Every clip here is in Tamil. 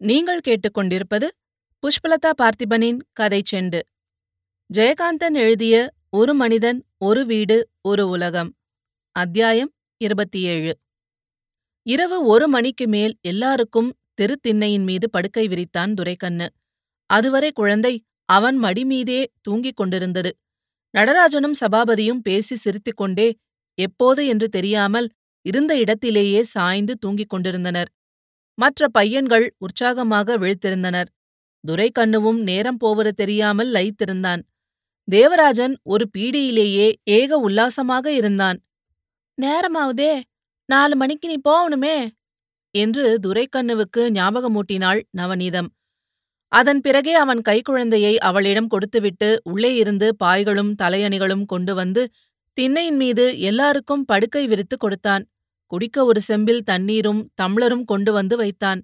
நீங்கள் கேட்டுக்கொண்டிருப்பது புஷ்பலதா பார்த்திபனின் கதை செண்டு. ஜெயகாந்தன் எழுதிய ஒரு மனிதன் ஒரு வீடு ஒரு உலகம். அத்தியாயம் இருபத்தி ஏழு இரவு ஒரு மணிக்கு மேல் எல்லாருக்கும் திருத்திண்ணையின் மீது படுக்கை விரித்தான் துரைக்கண்ணு. அதுவரை குழந்தை அவன் மடி மீதே தூங்கிக் கொண்டிருந்தது. நடராஜனும் சபாபதியும் பேசி சிரித்துக்கொண்டே எப்போது? என்று தெரியாமல் இருந்த இடத்திலேயே சாய்ந்து தூங்கிக் கொண்டிருந்தனர். மற்ற பையன்கள் உற்சாகமாக விழித்திருந்தனர். துரைக்கண்ணுவும் நேரம் போவது தெரியாமல் லயித்திருந்தான். தேவராஜன் ஒரு பீடியிலேயே ஏக உல்லாசமாக இருந்தான். நேரமாவுதே நாலு மணிக்கு நீ போகணுமே என்று துரைக்கண்ணுவுக்கு ஞாபகமூட்டினாள் நவநீதம். அதன் பிறகே அவன் கைக்குழந்தையை அவளிடம் கொடுத்துவிட்டு உள்ளே இருந்து பாய்களும் தலையணிகளும் கொண்டு வந்து திண்ணையின் மீது எல்லாருக்கும் படுக்கை விரித்து கொடுத்தான். குடிக்க ஒரு செம்பில் தண்ணீரும் தம்ளரும் கொண்டு வந்து வைத்தான்.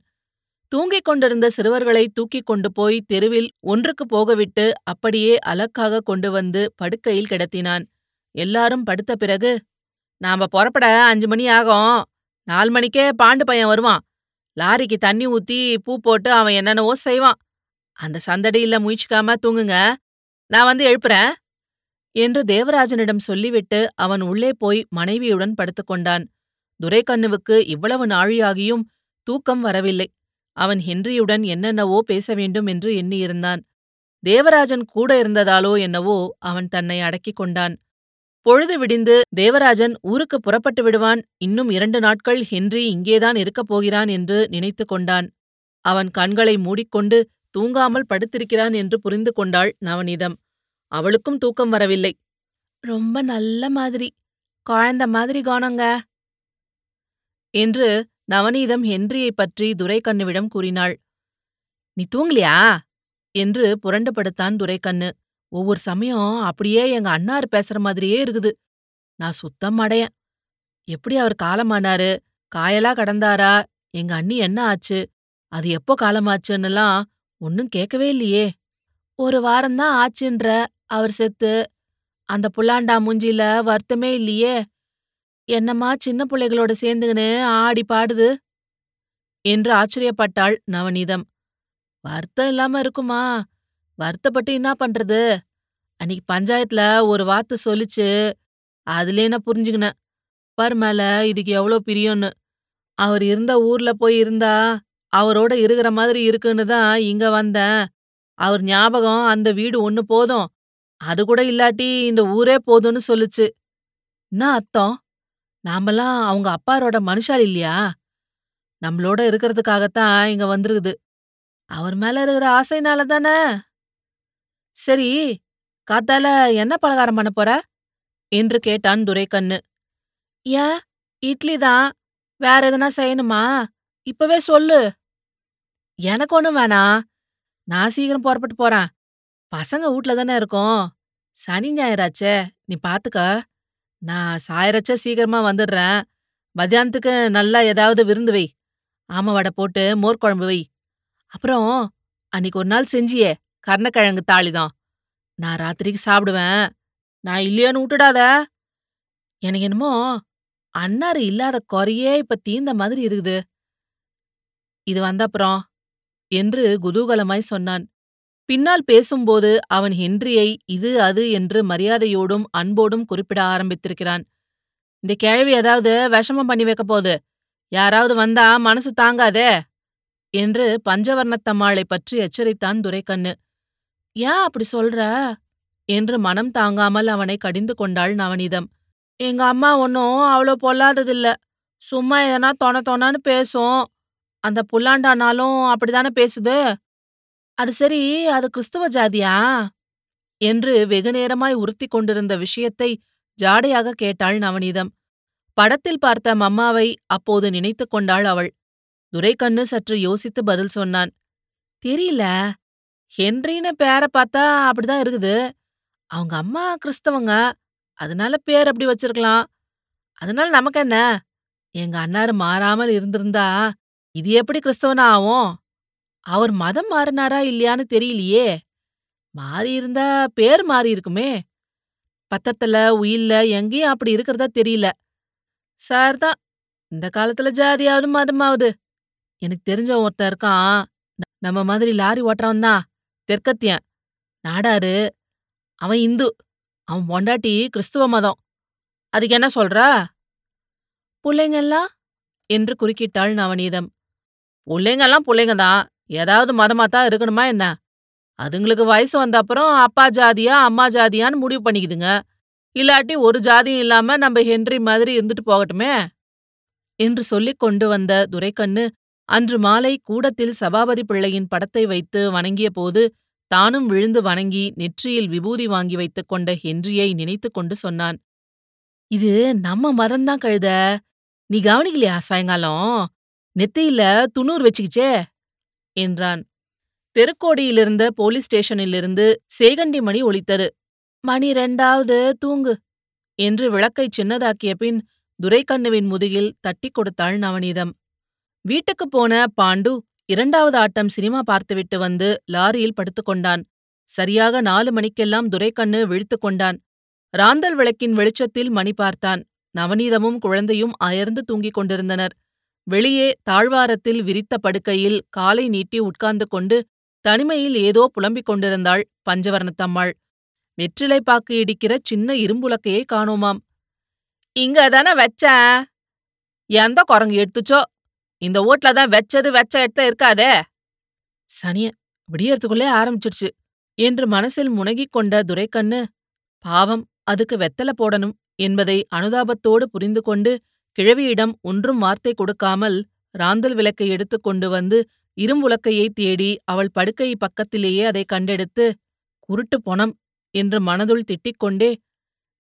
தூங்கிக் கொண்டிருந்த சிறுவர்களை தூக்கிக் கொண்டு போய் தெருவில் ஒன்றுக்கு போகவிட்டு அப்படியே அலக்காக கொண்டு வந்து படுக்கையில் கிடத்தினான். எல்லாரும் படுத்த பிறகு நாம புறப்பட அஞ்சு மணி ஆகும். நாலு மணிக்கே பாண்டு பையன் வருவான். லாரிக்கு தண்ணி ஊத்தி பூ போட்டு அவன் என்னென்னவோ செய்வான். அந்த சந்தடியில முயற்சிக்காம தூங்குங்க. நான் வந்து எழுப்புறேன். என்று தேவராஜனிடம் சொல்லிவிட்டு அவன் உள்ளே போய் மனைவியுடன் படுத்துக்கொண்டான் துரைக்கண்ணுவுக்கு இவ்வளவு நாழியாகியும் தூக்கம் வரவில்லை. அவன் ஹென்ரியுடன் என்னென்னவோ பேச வேண்டும் என்று எண்ணியிருந்தான். தேவராஜன் கூட இருந்ததாலோ என்னவோ அவன் தன்னை அடக்கிக் கொண்டான். பொழுது விடிந்து தேவராஜன் ஊருக்கு புறப்பட்டு விடுவான். இன்னும் இரண்டு நாட்கள் ஹென்றி இங்கேதான் இருக்கப் போகிறான் என்று நினைத்து கொண்டான். அவன் கண்களை மூடிக்கொண்டு தூங்காமல் படுத்திருக்கிறான் என்று புரிந்து கொண்டாள் நவநீதம். அவளுக்கும் தூக்கம் வரவில்லை. ரொம்ப நல்ல மாதிரி. குழந்த மாதிரி காணங்க. என்று நவநீதம் ஹென்ரியைப் பற்றி துரைக்கண்ணுவிடம் கூறினாள். நீ தூங்கலியா? என்று புரண்டு படுத்தான் துரைக்கண்ணு. ஒவ்வொரு சமயம் அப்படியே எங்க அண்ணாரு பேசுற மாதிரியே இருக்குது. நான் சுத்தம் அடையன். எப்படி அவர் காலமானாரு? காயலா கடந்தாரா? எங்க அண்ணி என்ன ஆச்சு? அது எப்போ காலமாச்சுன்னுலாம் ஒன்னும் கேட்கவே இல்லையே. ஒரு வாரம்தான் ஆச்சுன்ற அவர் செத்து. அந்த புல்லாண்டா மூஞ்சில வருத்தமே இல்லையே. என்னம்மா சின்ன பிள்ளைகளோட சேர்ந்துகின்னு ஆடி பாடுது? என்று ஆச்சரியப்பட்டாள் நவநீதம். வருத்தம் இல்லாம இருக்குமா? வருத்தப்பட்டு என்ன பண்றது? அன்னைக்கு பஞ்சாயத்துல ஒரு வார்த்தை சொல்லிச்சு. அதுல என்ன புரிஞ்சுக்கினேன். பர் மேல இதுக்கு எவ்வளோ பிரியம்னு அவர் இருந்த ஊர்ல போய் இருந்தா அவரோட இருக்கிற மாதிரி இருக்குன்னு தான் இங்க வந்தேன். அவர் ஞாபகம் அந்த வீடு ஒன்னு போதும். அது கூட இல்லாட்டி இந்த ஊரே போதும்னு சொல்லுச்சு. என்ன அர்த்தம்? நாமெல்லாம் அவங்க அப்பாரோட மனுஷால் இல்லையா? நம்மளோட இருக்கிறதுக்காகத்தான் இங்க வந்துருக்குது. அவர் மேல இருக்கிற ஆசைனால தானே? சரி காத்தால என்ன பலகாரம் பண்ண போற? என்று கேட்டான் துரைக்கண்ணு. ஏன்? இட்லி தான். வேற எதனா செய்யணுமா? இப்பவே சொல்லு. எனக்கு ஒண்ணும் வேணாம். நான் சீக்கிரம் புறப்பட்டு போறேன். பசங்க வீட்ல தானே இருக்கோம். சனி ஞாயிறாச்சே. நீ பாத்துக்க. நான் சாயரச்ச சீக்கிரமா வந்துடுறேன். மத்தியானத்துக்கு நல்லா ஏதாவது விருந்து வை. ஆம வடை போட்டு மோர் குழம்பு வை. அப்புறம் அன்னைக்கு ஒரு நாள் செஞ்சியே கர்ணக்கிழங்கு தாளிதான். நான் ராத்திரிக்கு சாப்பிடுவேன். நான் இல்லையோன்னு விட்டுடாத. எனக்கு என்னமோ அன்னாரு இல்லாத குறையே இப்ப தீந்த மாதிரி இருக்குது. இது வந்த அப்புறம் என்று குதூகலமாய் சொன்னான். பின்னால் பேசும்போது அவன் ஹென்ரியை இது அது என்று மரியாதையோடும் அன்போடும் குறிப்பிட ஆரம்பித்திருக்கிறான். இந்த கேள்வி ஏதாவது விஷமம் பண்ணி வைக்க போது யாராவது வந்தா மனசு தாங்காதே என்று பஞ்சவர்ணத்தம்மாளை பற்றி எச்சரித்தான் துரைக்கண்ணு. ஏன் அப்படி சொல்ற? என்று மனம் தாங்காமல் அவனை கடிந்து கொண்டாள் நவநீதம். எங்க அம்மா ஒன்னும் அவ்வளோ பொல்லாததில்ல. சும்மா எதனா தொண தொணன்னு பேசும். அந்த புல்லாண்டானாலும் அப்படிதானே பேசுது? அது சரி அது கிறிஸ்துவ ஜாதியா? என்று வெகு நேரமாய் உறுத்தி கொண்டிருந்த விஷயத்தை ஜாடையாக கேட்டாள் நவநீதம். படத்தில் பார்த்த மம்மாவை அப்போது நினைத்து கொண்டாள் அவள். துரைக்கண்ணு சற்று யோசித்து பதில் சொன்னான் தெரியல. ஹென்ரின்னு பேரை பார்த்தா அப்படிதான் இருக்குது. அவங்க அம்மா கிறிஸ்தவங்க. அதனால பேர் அப்படி வச்சிருக்கலாம். அதனால நமக்கு என்ன? எங்க அண்ணாரு மாறாமல் இருந்திருந்தா இது எப்படி கிறிஸ்தவனா ஆகும் அவர் மதம் மாறினாரா இல்லையான்னு தெரியலையே. மாறியிருந்தா பேர் மாறி இருக்குமே. பத்தத்துல உயில்ல எங்கேயும் அப்படி இருக்கிறதா தெரியல. சார் தான் இந்த காலத்துல ஜாதியாவது மதமாவது. எனக்கு தெரிஞ்ச ஒருத்தன் இருக்கான். நம்ம மாதிரி லாரி ஓட்டுறவன் தான். தெற்கத்தியன். நாடாரு. அவன் இந்து. அவன் பொண்டாட்டி கிறிஸ்துவ மதம். அதுக்கு என்ன சொல்றா? புள்ளைங்கெல்லாம் என்று குறுக்கிட்டாள் நவநீதம். பிள்ளைங்கெல்லாம் புள்ளைங்க தான். ஏதாவது மதமா தான் இருக்கணுமா என்ன? அதுங்களுக்கு வயசு வந்த அப்புறம் அப்பா ஜாதியா அம்மா ஜாதியான்னு முடிவு பண்ணிக்குதுங்க. இல்லாட்டி ஒரு ஜாதியும் இல்லாம நம்ம ஹென்றி மாதிரி இருந்துட்டு போகட்டுமே? என்று சொல்லிக் கொண்டு வந்த துரைக்கண்ணு அன்று மாலை கூடத்தில் சபாபதி பிள்ளையின் படத்தை வைத்து வணங்கிய போது தானும் விழுந்து வணங்கி நெற்றியில் விபூதி வாங்கி வைத்துக் கொண்ட ஹென்ரியை நினைத்துக் கொண்டு சொன்னான் இது நம்ம மதம்தான் கழுத. நீ கவனிக்கலையா சாயங்காலம்? நெத்தியில துணூர் வச்சுக்கிச்சே. என்றான். தெருக்கோடியிலிருந்த போலீஸ் ஸ்டேஷனிலிருந்து சேகண்டி மணி ஒலித்தது. மணி ரெண்டாவது தூங்கு என்று விளக்கை சின்னதாக்கிய பின் துரைக்கண்ணுவின் முதுகில் தட்டிக் கொடுத்தாள் நவநீதம். வீட்டுக்குப் போன பாண்டு இரண்டாவது ஆட்டம் சினிமா பார்த்துவிட்டு வந்து லாரியில் படுத்துக்கொண்டான் சரியாக நாலு மணிக்கெல்லாம் துரைக்கண்ணு விழித்துக் கொண்டான். ராந்தல் விளக்கின் வெளிச்சத்தில் மணி பார்த்தான். நவநீதமும் குழந்தையும் அயர்ந்து தூங்கிக் கொண்டிருந்தனர். வெளியே தாழ்வாரத்தில் விரித்த படுக்கையில் காலை நீட்டி உட்கார்ந்து கொண்டு தனிமையில் ஏதோ புலம்பிக் கொண்டிருந்தாள் பஞ்சவர்ணத்தம்மாள். வெற்றிலை பாக்கு இடிக்கிற சின்ன இரும்புலக்கையை காணோமாம். இங்க தானே வச்ச? எந்த குரங்கு எடுத்துச்சோ? இந்த ஓட்ல தான் வெச்சது வெச்ச இடத்த இருக்காதே? சனிய விடியறதுக்குள்ளே ஆரம்பிச்சிடுச்சு. என்று மனசில் முனகிக் கொண்ட துரைக்கண்ணு பாவம் அதுக்கு வெத்தலை போடணும் என்பதை அனுதாபத்தோடு புரிந்து கொண்டு கிழவியிடம் ஒன்றும் வார்த்தை கொடுக்காமல் ராந்தல் விளக்கை எடுத்துக் கொண்டு வந்து இரும்புலக்கையை தேடி அவள் படுக்கை பக்கத்திலேயே அதை கண்டெடுத்து குருட்டு பொணம் என்று மனதுள் திட்டிக் கொண்டே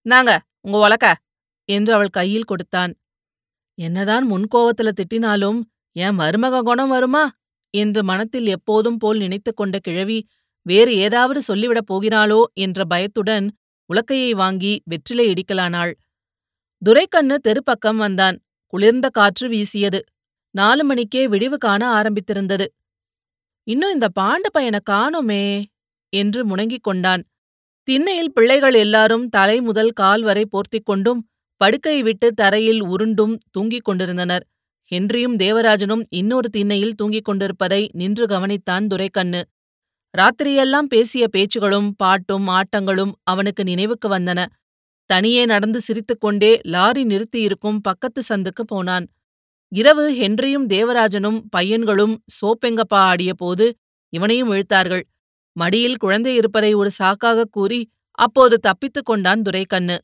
நாங்க உங்க உலக்க என்று அவள் கையில் கொடுத்தான். என்னதான் முன்கோவத்துல திட்டினாலும் என் மருமக குணம் வருமா? என்று மனத்தில் எப்போதும் போல் நினைத்துக் கொண்ட கிழவி வேறு ஏதாவது சொல்லிவிடப் போகிறாளோ? என்ற பயத்துடன் உலக்கையை வாங்கி வெற்றிலை இடிக்கலானாள். துரைக்கண்ணு தெருப்பக்கம் வந்தான். குளிர்ந்த காற்று வீசியது. நாலு மணிக்கே விடிவு காண ஆரம்பித்திருந்தது. இன்னும் இந்த பாண்டு பையனை காணோமே என்று முணங்கிக் கொண்டான். திண்ணையில் பிள்ளைகள் எல்லாரும் தலை முதல் கால் வரை போர்த்திக் கொண்டும் படுக்கை விட்டு தரையில் உருண்டும் தூங்கிக் கொண்டிருந்தனர். ஹென்ரியும் தேவராஜனும் இன்னொரு திண்ணையில் தூங்கிக் கொண்டிருப்பதை நின்று கவனித்தான் துரைக்கண்ணு. ராத்திரியெல்லாம் பேசிய பேச்சுகளும் பாட்டும் ஆட்டங்களும் அவனுக்கு நினைவுக்கு வந்தன. தனியே நடந்து சிரித்துக்கொண்டே லாரி நிறுத்தியிருக்கும் பக்கத்து சந்துக்கு போனான். இரவு ஹென்ரியும் தேவராஜனும் பையன்களும் சோப்பெங்கப்பா ஆடிய போது இவனையும் இழுத்தார்கள். மடியில் குழந்தை இருப்பதை ஒரு சாக்காகக் கூறி அப்போது தப்பித்துக் கொண்டான் துரைக்கண்ணு.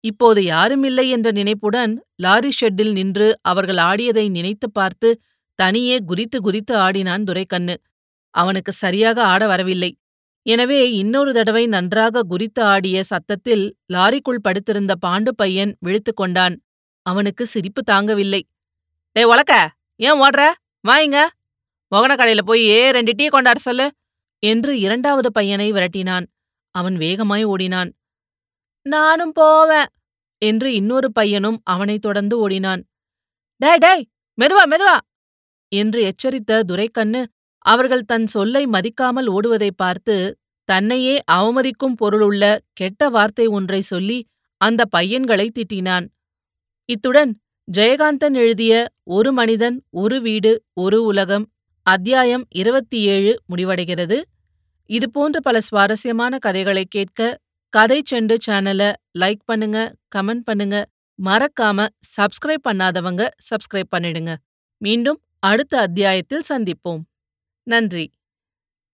இப்போது யாருமில்லை என்ற நினைப்புடன் லாரி ஷெட்டில் நின்று அவர்கள் ஆடியதை நினைத்துப் பார்த்து தனியே குதித்து குதித்து ஆடினான் துரைக்கண்ணு. அவனுக்கு சரியாக ஆட வரவில்லை. எனவே இன்னொரு தடவை நன்றாக குறித்து ஆடிய சத்தத்தில் லாரிக்குள் படுத்திருந்த பாண்டு பையன் விழித்துக் கொண்டான். அவனுக்கு சிரிப்பு தாங்கவில்லை. டே ஒலக்க ஏன் ஓடுற? வாங்க மொகன கடையில போய் ரெண்டு டீ கொண்டாட சொல்லு என்று இரண்டாவது பையனை விரட்டினான். அவன் வேகமாய் ஓடினான். நானும் போவேன் என்று இன்னொரு பையனும் அவனைத் தொடர்ந்து ஓடினான். டே டேய் மெதுவா மெதுவா என்று எச்சரித்த துரைக்கண்ணு அவர்கள் தன் சொல்லை மதிக்காமல் ஓடுவதைப் பார்த்து தன்னையே அவமதிக்கும் பொருளுள்ள கெட்ட வார்த்தை ஒன்றை சொல்லி அந்த பையன்களை திட்டினான். இத்துடன் ஜெயகாந்தன் எழுதிய ஒரு மனிதன் ஒரு வீடு ஒரு உலகம் அத்தியாயம் இருபத்தி ஏழு முடிவடைகிறது இதுபோன்ற பல சுவாரஸ்யமான கதைகளை கேட்க கதை செண்டு சேனலை லைக் பண்ணுங்க கமெண்ட் பண்ணுங்க. மறக்காம சப்ஸ்கிரைப் பண்ணாதவங்க சப்ஸ்கிரைப் பண்ணிடுங்க. மீண்டும் அடுத்த அத்தியாயத்தில் சந்திப்போம். நன்றி.